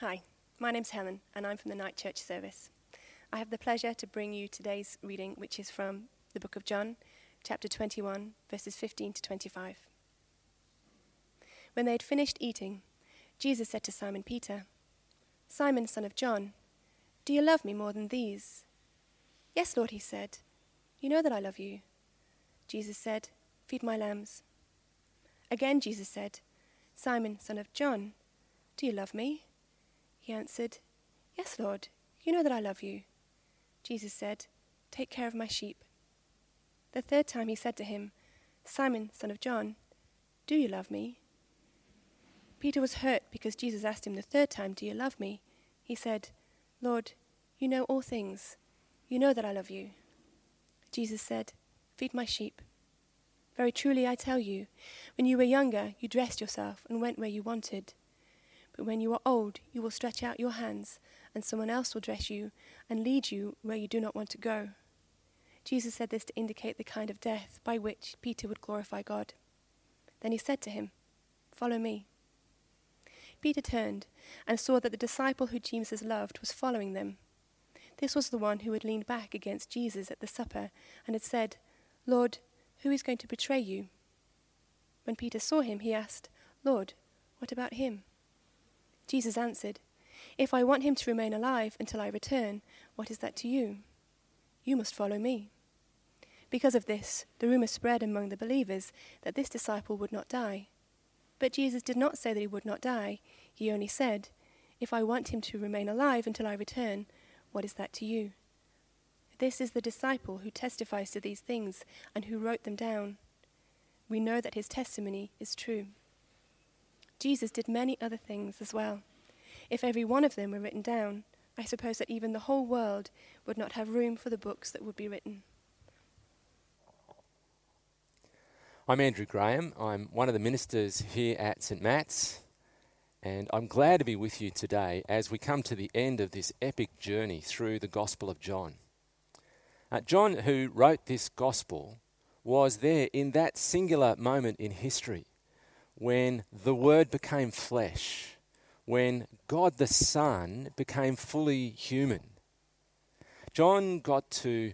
Hi, my name's Helen, and I'm from the Night Church Service. I have the pleasure to bring you today's reading, which is from the book of John, chapter 21, verses 15 to 25. When they had finished eating, Jesus said to Simon Peter, Simon, son of John, do you love me more than these? Yes, Lord, he said. You know that I love you. Jesus said, Feed my lambs. Again, Jesus said, Simon, son of John, do you love me? He answered, Yes, Lord, you know that I love you. Jesus said, Take care of my sheep. The third time he said to him, Simon, son of John, do you love me? Peter was hurt because Jesus asked him the third time, Do you love me? He said, Lord, you know all things. You know that I love you. Jesus said, Feed my sheep. Very truly I tell you, when you were younger, you dressed yourself and went where you wanted. But when you are old, you will stretch out your hands, and someone else will dress you and lead you where you do not want to go. Jesus said this to indicate the kind of death by which Peter would glorify God. Then he said to him, Follow me. Peter turned and saw that the disciple who Jesus loved was following them. This was the one who had leaned back against Jesus at the supper and had said, Lord, who is going to betray you? When Peter saw him, he asked, Lord, what about him? Jesus answered, If I want him to remain alive until I return, what is that to you? You must follow me. Because of this, the rumor spread among the believers that this disciple would not die. But Jesus did not say that he would not die. He only said, If I want him to remain alive until I return, what is that to you? This is the disciple who testifies to these things and who wrote them down. We know that his testimony is true. Jesus did many other things as well. If every one of them were written down, I suppose that even the whole world would not have room for the books that would be written. I'm Andrew Graham. I'm one of the ministers here at St. Matt's, and I'm glad to be with you today as we come to the end of this epic journey through the Gospel of John. Uh, John, who wrote this Gospel, was there in that singular moment in history when the Word became flesh, when God the Son became fully human. John got to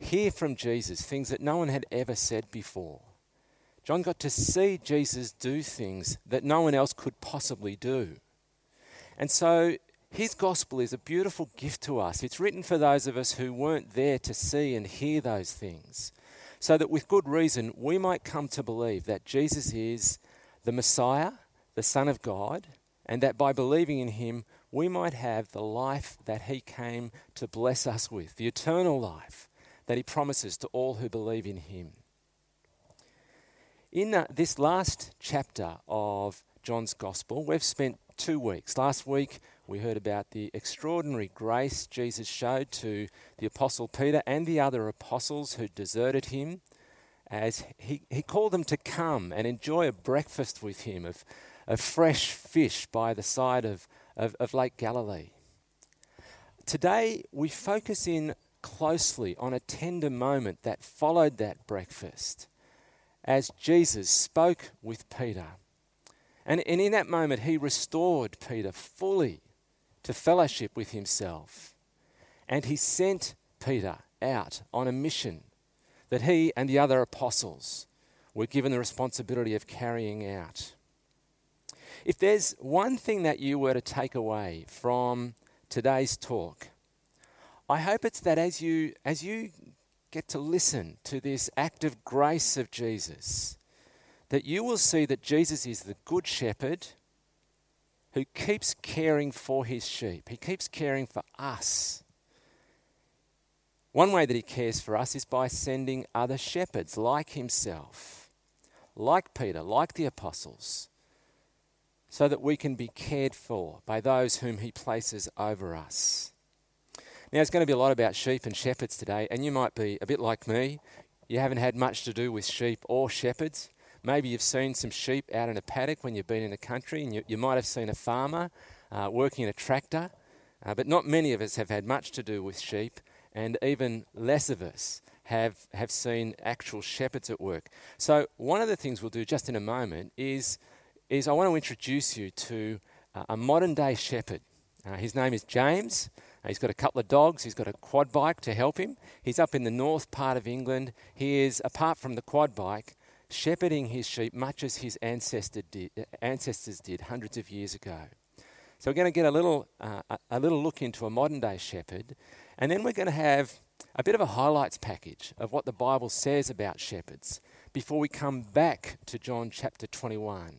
hear from Jesus things that no one had ever said before. John got to see Jesus do things that no one else could possibly do. And so his gospel is a beautiful gift to us. It's written for those of us who weren't there to see and hear those things, so that with good reason we might come to believe that Jesus is the Messiah, the Son of God, and that by believing in him, we might have the life that he came to bless us with, the eternal life that he promises to all who believe in him. In uh, this last chapter of John's Gospel, we've spent two weeks. Last week, we heard about the extraordinary grace Jesus showed to the Apostle Peter and the other apostles who deserted him as he, he called them to come and enjoy a breakfast with him of, of fresh fish by the side of, of, of Lake Galilee. Today, we focus in closely on a tender moment that followed that breakfast as Jesus spoke with Peter. And, and in that moment, he restored Peter fully to fellowship with himself. And he sent Peter out on a mission that he and the other apostles were given the responsibility of carrying out. If there's one thing that you were to take away from today's talk, I hope it's that as you, as you get to listen to this act of grace of Jesus, that you will see that Jesus is the good shepherd who keeps caring for his sheep. He keeps caring for us. One way that he cares for us is by sending other shepherds like himself, like Peter, like the apostles, so that we can be cared for by those whom he places over us. Now, it's going to be a lot about sheep and shepherds today, and you might be a bit like me. You haven't had much to do with sheep or shepherds. Maybe you've seen some sheep out in a paddock when you've been in the country, and you, you might have seen a farmer uh, working in a tractor, uh, but not many of us have had much to do with sheep and even less of us have, have seen actual shepherds at work. So, one of the things we'll do just in a moment is, is I want to introduce you to uh, a modern day shepherd. Uh, his name is James. Uh, he's got a couple of dogs. He's got a quad bike to help him. He's up in the north part of England. He is, apart from the quad bike, shepherding his sheep much as his ancestor did, ancestors did hundreds of years ago. So we're going to get a little, uh, a little look into a modern day shepherd, and then we're going to have a bit of a highlights package of what the Bible says about shepherds before we come back to John chapter 21,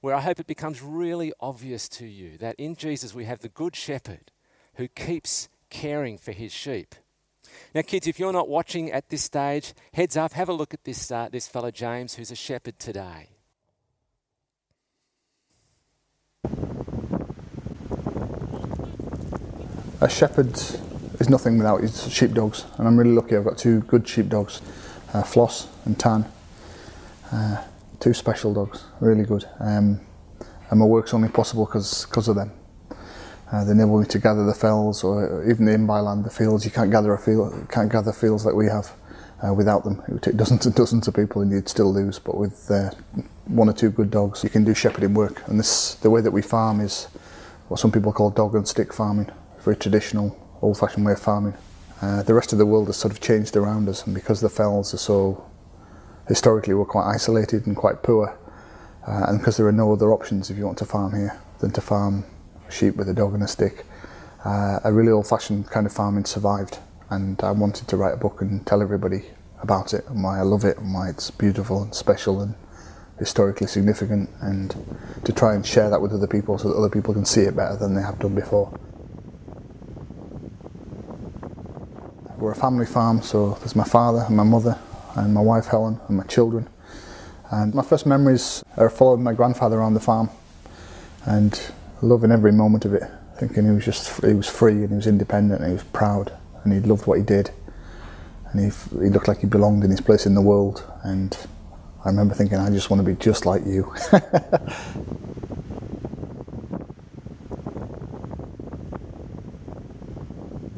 where I hope it becomes really obvious to you that in Jesus we have the Good Shepherd who keeps caring for his sheep. Now, kids, if you're not watching at this stage, heads up, have a look at this, uh, this fellow James who's a shepherd today. A shepherd is nothing without his sheepdogs, and I'm really lucky I've got two good sheepdogs, uh, Floss and Tan. Uh, two special dogs, really good. Um, and my work's only possible because of them. Uh, they enable me to gather the fells, or even the in-bye-land, the fields. You can't gather a field, can't gather fields like we have uh, without them. It would take dozens and dozens of people, and you'd still lose. But with uh, one or two good dogs, you can do shepherding work. And this, the way that we farm is what some people call dog and stick farming, very traditional, old-fashioned way of farming. Uh, the rest of the world has sort of changed around us, and because the fells are so historically we're quite isolated and quite poor, uh, and because there are no other options if you want to farm here than to farm sheep with a dog and a stick, uh, a really old-fashioned kind of farming survived. And I wanted to write a book and tell everybody about it and why I love it and why it's beautiful and special and historically significant, and to try and share that with other people so that other people can see it better than they have done before. We're a family farm, so there's my father and my mother and my wife Helen and my children. And my first memories are following my grandfather around the farm and loving every moment of it, thinking he was just he was free and he was independent and he was proud and he loved what he did and he, he looked like he belonged in his place in the world and I remember thinking I just want to be just like you.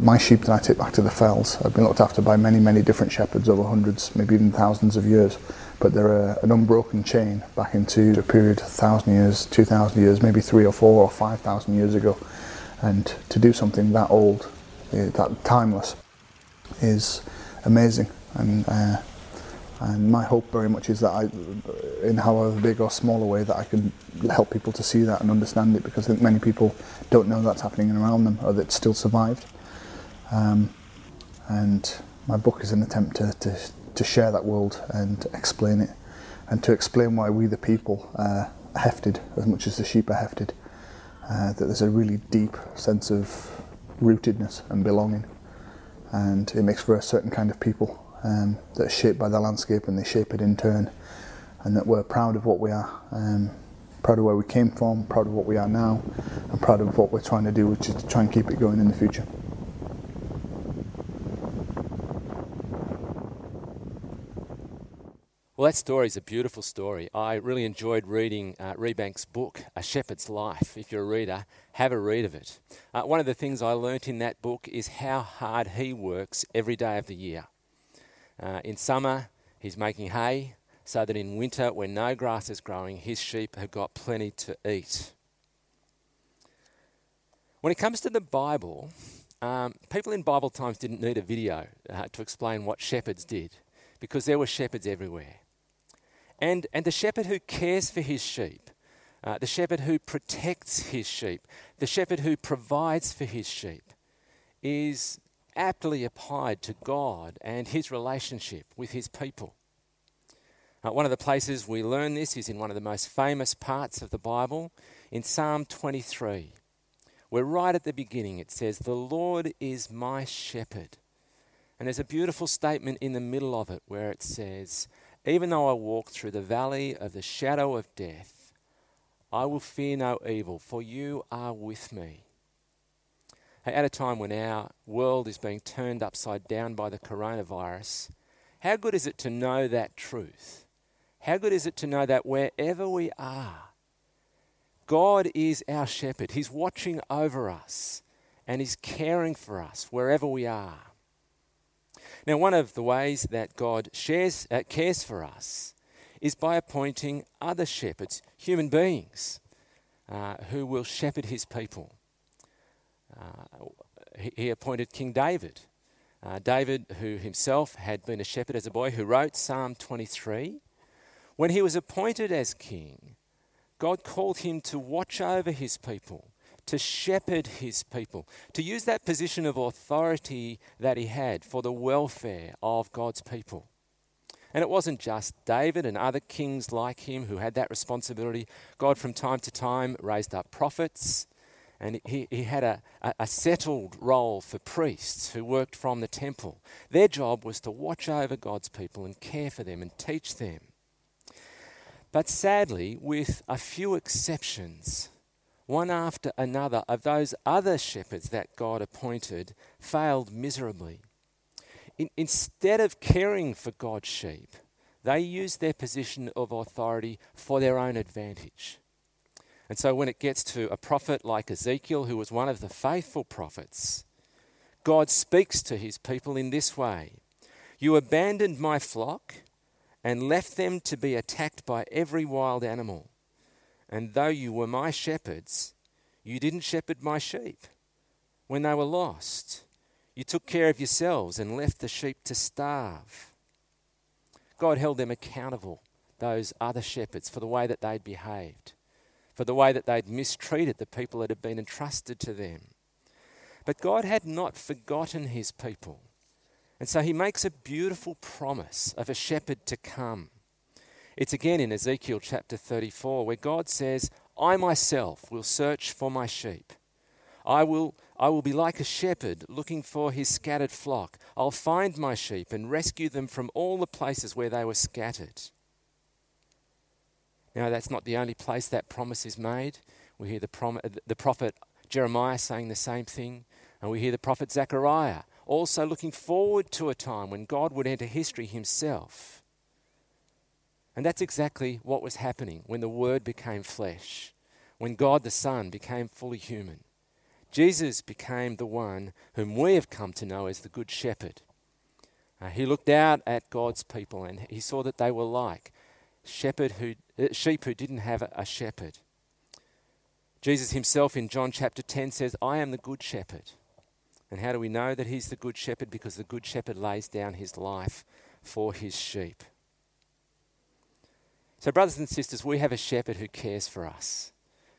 my sheep that I take back to the fells I've been looked after by many, many different shepherds over hundreds, maybe even thousands of years. But they're an unbroken chain back into a period, a thousand years, two thousand years, maybe three or four or five thousand years ago. And to do something that old, eh, that timeless, is amazing. And uh, and my hope very much is that I, in however big or small a way, that I can help people to see that and understand it because I think many people don't know that's happening around them or that it's still survived. Um, and my book is an attempt to, to, to, share that world and explain it, and to explain why we, the people, are hefted as much as the sheep are hefted. Uh, that there's a really deep sense of rootedness and belonging, and it makes for a certain kind of people um, that are shaped by the landscape and they shape it in turn, and that we're proud of what we are. Um, proud of where we came from, proud of what we are now, and proud of what we're trying to do, which is to try and keep it going in the future. Well, that story is a beautiful story. I really enjoyed reading uh, Rebanks' book, A Shepherd's Life. If you're a reader, have a read of it. Uh, one of the things I learnt in that book is how hard he works every day of the year. Uh, in summer, he's making hay so that in winter, when no grass is growing, his sheep have got plenty to eat. When it comes to the Bible, um, people in Bible times didn't need a video uh, to explain what shepherds did because there were shepherds everywhere. And, and the shepherd who cares for his sheep, uh, the shepherd who protects his sheep, the shepherd who provides for his sheep, is aptly applied to God and his relationship with his people. Uh, one of the places we learn this is in one of the most famous parts of the Bible, in Psalm 23, where right at the beginning it says, The Lord is my shepherd. And there's a beautiful statement in the middle of it where it says, even though I walk through the valley of the shadow of death, I will fear no evil, for you are with me. At a time when our world is being turned upside down by the coronavirus, how good is it to know that truth? How good is it to know that wherever we are, God is our shepherd. He's watching over us and He's caring for us wherever we are. Now, one of the ways that God shares, uh, cares for us is by appointing other shepherds, human beings, uh, who will shepherd his people. Uh, he, he, appointed King David. Uh, David, who himself had been a shepherd as a boy, who wrote Psalm 23. When he was appointed as king, God called him to watch over his people, to shepherd his people, to use that position of authority that he had for the welfare of God's people. And it wasn't just David and other kings like him who had that responsibility. God, from time to time, raised up prophets, and he, he had a, a settled role for priests who worked from the temple. Their job was to watch over God's people and care for them and teach them. But sadly, with a few exceptions, one after another of those other shepherds that God appointed failed miserably in, instead of caring for God's sheep, they used their position of authority for their own advantage. And so when it gets to a prophet like Ezekiel, who was one of the faithful prophets, God speaks to his people in this way You abandoned my flock and left them to be attacked by every wild animal. And though you were my shepherds, you didn't shepherd my sheep when they were lost. You took care of yourselves and left the sheep to starve. God held them accountable, those other shepherds, for the way that they'd behaved, for the way that they'd mistreated the people that had been entrusted to them. But God had not forgotten his people. And so he makes a beautiful promise of a shepherd to come. It's again in Ezekiel chapter 34 where God says, I myself will search for my sheep. I will I will be like a shepherd looking for his scattered flock. I'll find my sheep and rescue them from all the places where they were scattered. Now, that's not the only place that promise is made. We hear the, prom- the prophet Jeremiah saying the same thing, and we hear the prophet Zechariah also looking forward to a time when God would enter history himself. And that's exactly what was happening when the Word became flesh, when God the Son became fully human. Jesus became the one whom we have come to know as the Good Shepherd. Uh, he looked out at God's people and he saw that they were like shepherd who, uh, sheep who didn't have a, a shepherd. Jesus himself in John chapter 10 says, I am the Good Shepherd. And how do we know that he's the Good Shepherd? Because the Good Shepherd lays down his life for his sheep. So, brothers and sisters, we have a shepherd who cares for us.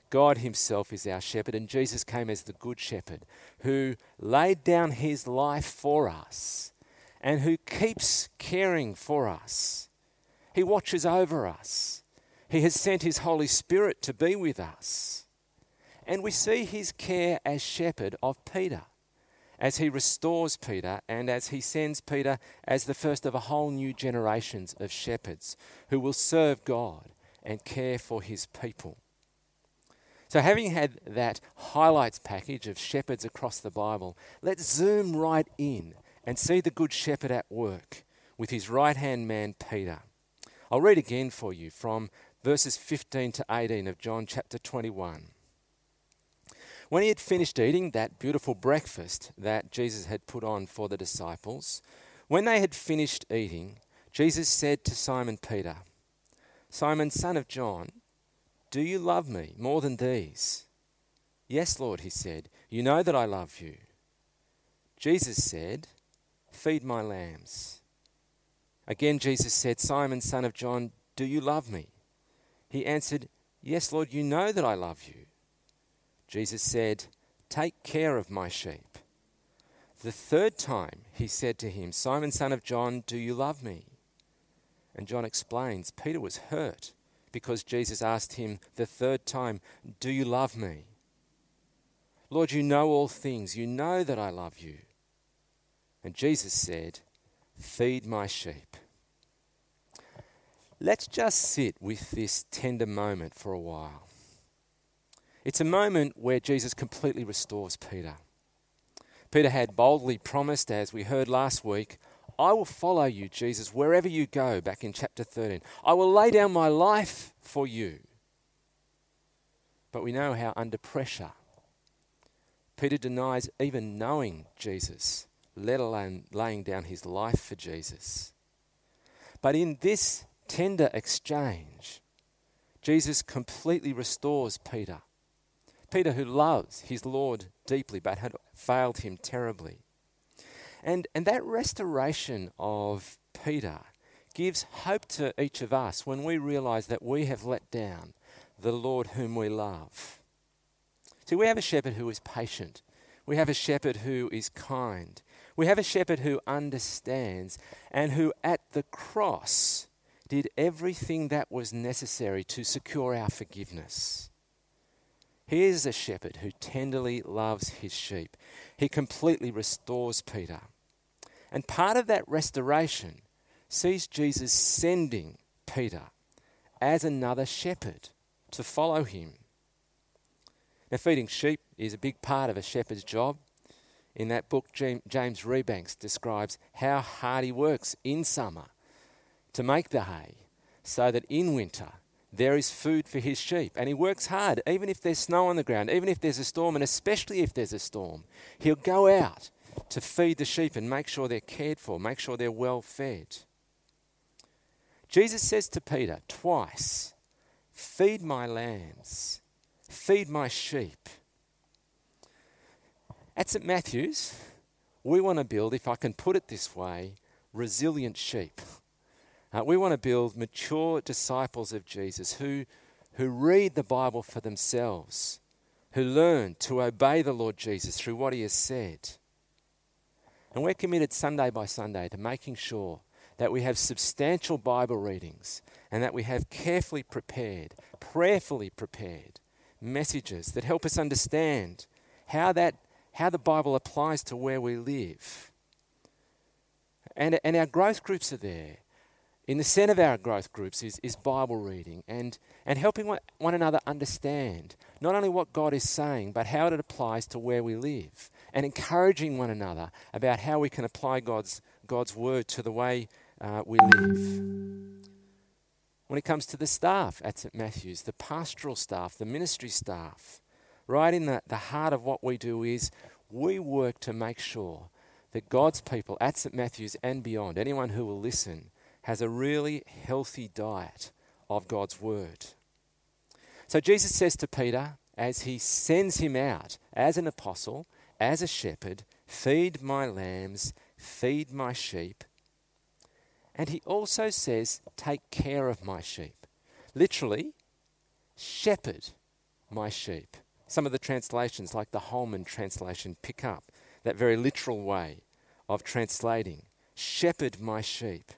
God Himself is our shepherd, and Jesus came as the good shepherd who laid down His life for us and who keeps caring for us. He watches over us. He has sent His Holy Spirit to be with us. And we see His care as shepherd of Peter, as He restores Peter and as He sends Peter as the first of a whole new generations of shepherds who will serve God and care for His people. So, having had that highlights package of shepherds across the Bible, let's zoom right in and see the Good Shepherd at work with his right hand man Peter. I'll read again for you from verses 15 to 18 of John chapter 21. When he had finished eating that beautiful breakfast that Jesus had put on for the disciples, when they had finished eating, Jesus said to Simon Peter, Simon, son of John, do you love me more than these? Yes, Lord, he said. You know that I love you. Jesus said, Feed my lambs. Again, Jesus said, Simon, son of John, do you love me? He answered, Yes, Lord, you know that I love you. Jesus said, Take care of my sheep. The third time he said to him, Simon, son of John, do you love me? And John explains, Peter was hurt because Jesus asked him the third time, Do you love me? Lord, you know all things. You know that I love you. And Jesus said, Feed my sheep. Let's just sit with this tender moment for a while. It's a moment where Jesus completely restores Peter. Peter had boldly promised, as we heard last week, I will follow you, Jesus, wherever you go, back in chapter 13. I will lay down my life for you. But we know how under pressure Peter denies even knowing Jesus, let alone laying down his life for Jesus. But in this tender exchange, Jesus completely restores Peter Peter, who loves his Lord deeply but had failed him terribly. And, and that restoration of Peter gives hope to each of us when we realize that we have let down the Lord whom we love. See, we have a shepherd who is patient. We have a shepherd who is kind. We have a shepherd who understands and who at the cross did everything that was necessary to secure our forgiveness. He is a shepherd who tenderly loves his sheep. He completely restores Peter. And part of that restoration sees Jesus sending Peter as another shepherd to follow him. Now, feeding sheep is a big part of a shepherd's job. In that book, James Rebanks describes how hard he works in summer to make the hay so that in winter there is food for his sheep. And he works hard, even if there's snow on the ground, even if there's a storm, and especially if there's a storm. He'll go out to feed the sheep and make sure they're cared for, make sure they're well fed. Jesus says to Peter twice, Feed my lambs, feed my sheep. At St. Matthew's, we want to build, if I can put it this way, resilient sheep. Uh, we want to build mature disciples of Jesus who, who read the Bible for themselves, who learn to obey the Lord Jesus through what he has said. And we're committed Sunday by Sunday to making sure that we have substantial Bible readings and that we have carefully prepared, prayerfully prepared messages that help us understand how, that, how the Bible applies to where we live. And, and our growth groups are there in the centre of our growth groups is, is Bible reading and, and helping one, one another understand not only what God is saying, but how it applies to where we live, and encouraging one another about how we can apply God's, God's word to the way uh, we live. When it comes to the staff at St. Matthew's, the pastoral staff, the ministry staff, right in the, the heart of what we do is we work to make sure that God's people at St. Matthew's and beyond, anyone who will listen, has a really healthy diet of God's word. So Jesus says to Peter, as he sends him out as an apostle, as a shepherd, feed my lambs, feed my sheep. And he also says, take care of my sheep. Literally, shepherd my sheep. Some of the translations, like the Holman translation, pick up that very literal way of translating shepherd my sheep.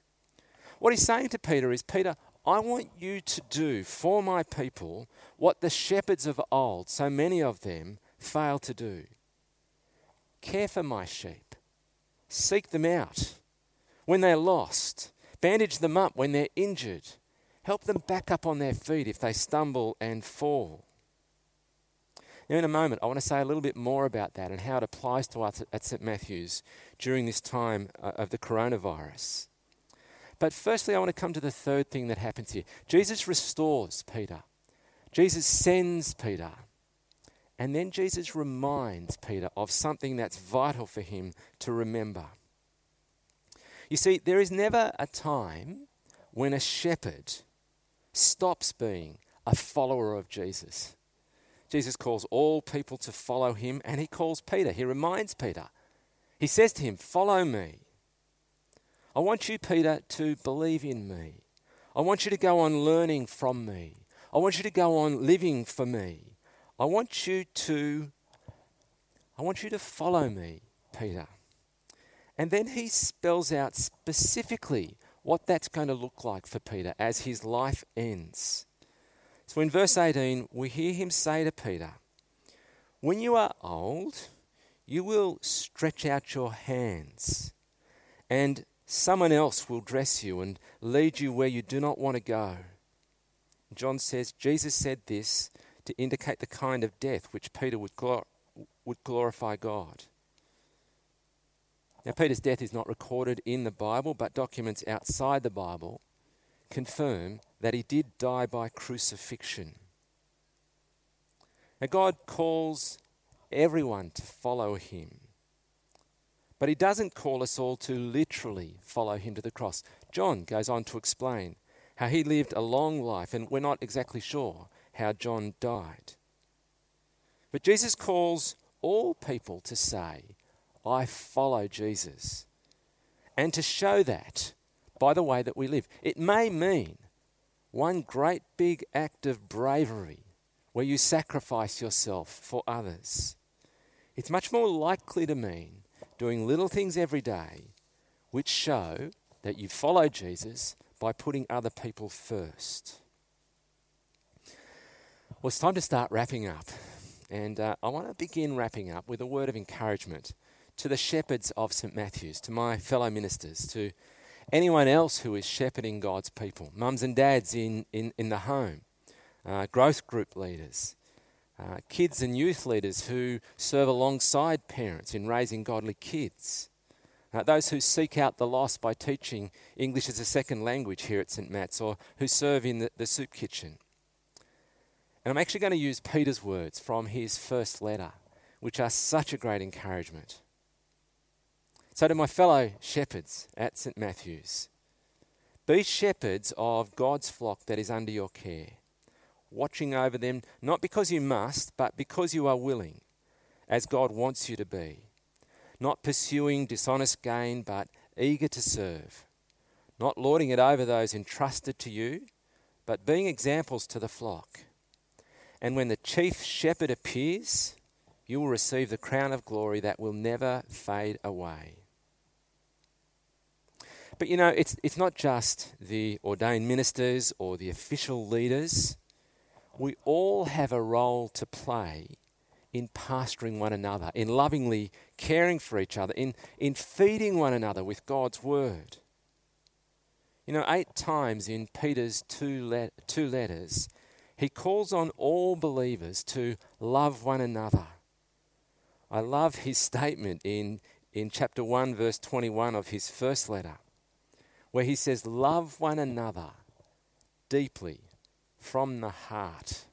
What he's saying to Peter is Peter, I want you to do for my people what the shepherds of old, so many of them, failed to do. Care for my sheep, seek them out when they're lost, bandage them up when they're injured, help them back up on their feet if they stumble and fall. Now, in a moment, I want to say a little bit more about that and how it applies to us at St. Matthew's during this time uh, of the coronavirus. But firstly, I want to come to the third thing that happens here. Jesus restores Peter, Jesus sends Peter. And then Jesus reminds Peter of something that's vital for him to remember. You see, there is never a time when a shepherd stops being a follower of Jesus. Jesus calls all people to follow him, and he calls Peter. He reminds Peter. He says to him, Follow me. I want you, Peter, to believe in me. I want you to go on learning from me. I want you to go on living for me. I want you to I want you to follow me, Peter. And then he spells out specifically what that's going to look like for Peter as his life ends. So in verse 18, we hear him say to Peter, When you are old, you will stretch out your hands, and Someone else will dress you and lead you where you do not want to go. John says Jesus said this to indicate the kind of death which Peter would, glor- would glorify God. Now, Peter's death is not recorded in the Bible, but documents outside the Bible confirm that he did die by crucifixion. Now, God calls everyone to follow him. But he doesn't call us all to literally follow him to the cross. John goes on to explain how he lived a long life, and we're not exactly sure how John died. But Jesus calls all people to say, I follow Jesus. And to show that by the way that we live. It may mean one great big act of bravery where you sacrifice yourself for others. It's much more likely to mean doing little things every day which show that you follow Jesus by putting other people first. Well, it's time to start wrapping up. And uh, I want to begin wrapping up with a word of encouragement to the shepherds of St. Matthew's, to my fellow ministers, to anyone else who is shepherding God's people, mums and dads in, in, in the home, uh, growth group leaders, uh, kids and youth leaders who serve alongside parents in raising godly kids, uh, those who seek out the lost by teaching English as a second language here at St. Matt's, or who serve in the, the soup kitchen. And I'm actually going to use Peter's words from his first letter, which are such a great encouragement. So, to my fellow shepherds at St. Matthew's, be shepherds of God's flock that is under your care, watching over them not because you must, but because you are willing, as God wants you to be. Not pursuing dishonest gain, but eager to serve. Not lording it over those entrusted to you, but being examples to the flock. And when the chief shepherd appears, you will receive the crown of glory that will never fade away. But you know, it's, it's not just the ordained ministers or the official leaders. We all have a role to play in pastoring one another, in lovingly caring for each other, in, in feeding one another with God's word. You know, eight times in Peter's two, let, two letters, he calls on all believers to love one another. I love his statement in, in chapter 1, verse 21 of his first letter where he says, Love one another deeply from the heart.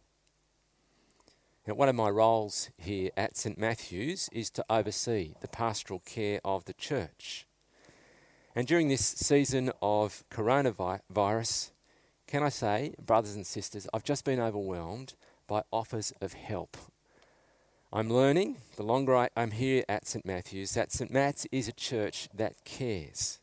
Now, one of my roles here at St. Matthew's is to oversee the pastoral care of the church. And during this season of coronavirus, can I say, brothers and sisters, I've just been overwhelmed by offers of help. I'm learning, the longer I, am here at St. Matthew's, that St. Matt's is a church that cares.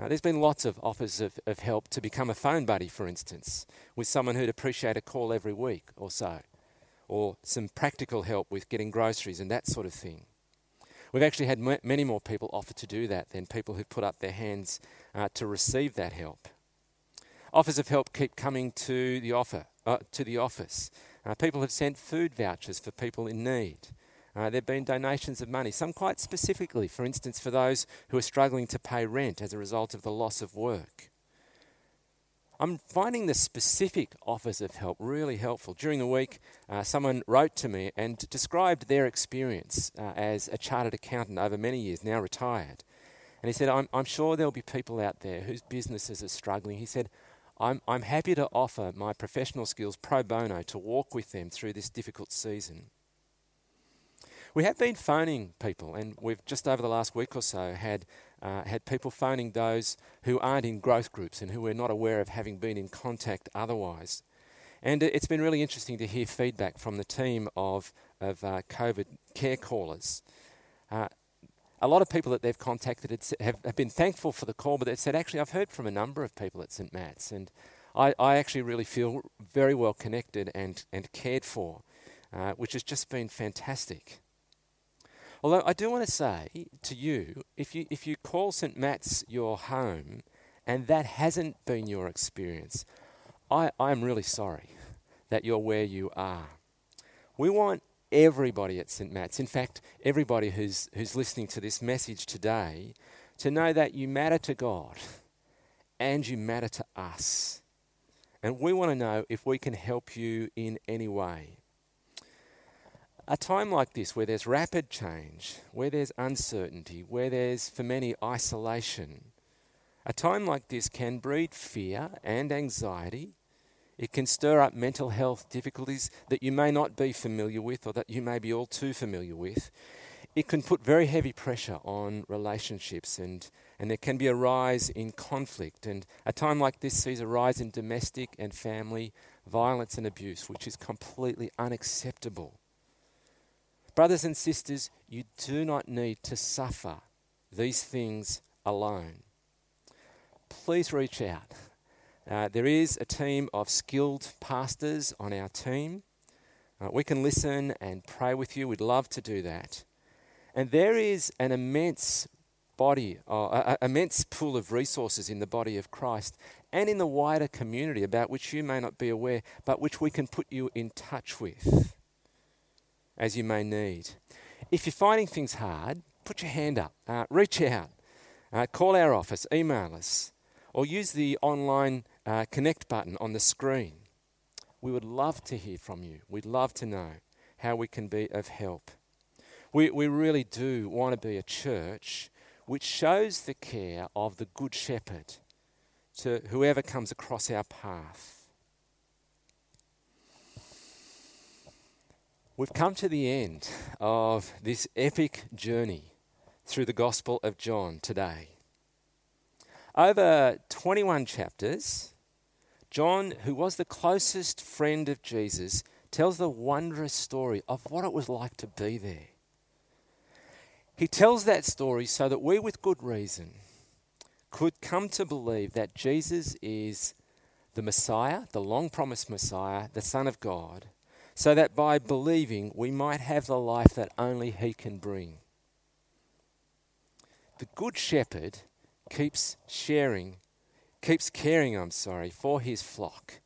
Uh, there's been lots of offers of, of help to become a phone buddy, for instance, with someone who'd appreciate a call every week or so, or some practical help with getting groceries and that sort of thing. We've actually had m- many more people offer to do that than people who've put up their hands uh, to receive that help. Offers of help keep coming to the offer, uh, to the office. Uh, people have sent food vouchers for people in need. Uh, there have been donations of money, some quite specifically, for instance, for those who are struggling to pay rent as a result of the loss of work. I'm finding the specific offers of help really helpful. During the week, uh, someone wrote to me and described their experience uh, as a chartered accountant over many years, now retired. And he said, I'm, I'm sure there'll be people out there whose businesses are struggling. He said, I'm, I'm happy to offer my professional skills pro bono to walk with them through this difficult season. We have been phoning people, and we've just over the last week or so had uh, had people phoning those who aren't in growth groups and who we're not aware of having been in contact otherwise. And it's been really interesting to hear feedback from the team of, of uh, COVID care callers. Uh, a lot of people that they've contacted have, have, been thankful for the call, but they've said, actually, I've heard from a number of people at St. Matt's, and I, I actually really feel very well connected and, and cared for, uh, which has just been fantastic. Although I do want to say to you, if you, if you call St. Matt's your home and that hasn't been your experience, I, I'm really sorry that you're where you are. We want everybody at St. Matt's, in fact, everybody who's, who's listening to this message today, to know that you matter to God and you matter to us. And we want to know if we can help you in any way. A time like this, where there's rapid change, where there's uncertainty, where there's, for many, isolation, a time like this can breed fear and anxiety. It can stir up mental health difficulties that you may not be familiar with or that you may be all too familiar with. It can put very heavy pressure on relationships and, and there can be a rise in conflict. And a time like this sees a rise in domestic and family violence and abuse, which is completely unacceptable. Brothers and sisters, you do not need to suffer these things alone. Please reach out. Uh, there is a team of skilled pastors on our team. Uh, we can listen and pray with you. We'd love to do that. And there is an immense body, uh, immense pool of resources in the body of Christ and in the wider community about which you may not be aware, but which we can put you in touch with as you may need. If you're finding things hard, put your hand up, uh, reach out, uh, call our office, email us, or use the online uh, connect button on the screen. We would love to hear from you. We'd love to know how we can be of help. We, we really do want to be a church which shows the care of the Good Shepherd to whoever comes across our path. We've come to the end of this epic journey through the Gospel of John today. Over 21 chapters, John, who was the closest friend of Jesus, tells the wondrous story of what it was like to be there. He tells that story so that we, with good reason, could come to believe that Jesus is the Messiah, the long promised Messiah, the Son of God, so that by believing we might have the life that only He can bring. The Good Shepherd keeps sharing, keeps caring, I'm sorry, for His flock.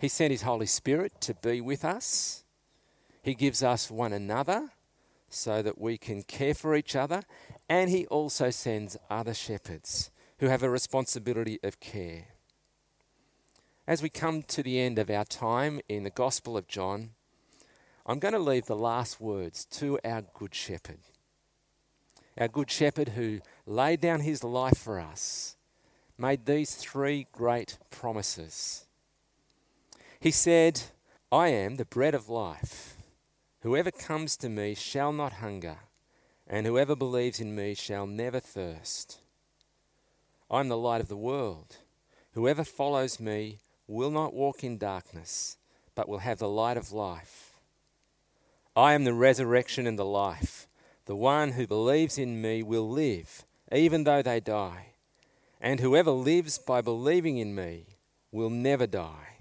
He sent His Holy Spirit to be with us. He gives us one another so that we can care for each other and he also sends other shepherds who have a responsibility of care. As we come to the end of our time in the Gospel of John, I'm going to leave the last words to our Good Shepherd. Our Good Shepherd who laid down his life for us, made these three great promises. He said, I am the bread of life. Whoever comes to me shall not hunger and whoever believes in me shall never thirst. I am the light of the world. Whoever follows me will not walk in darkness, but will have the light of life. I am the resurrection and the life. The one who believes in me will live, even though they die. And whoever lives by believing in me will never die.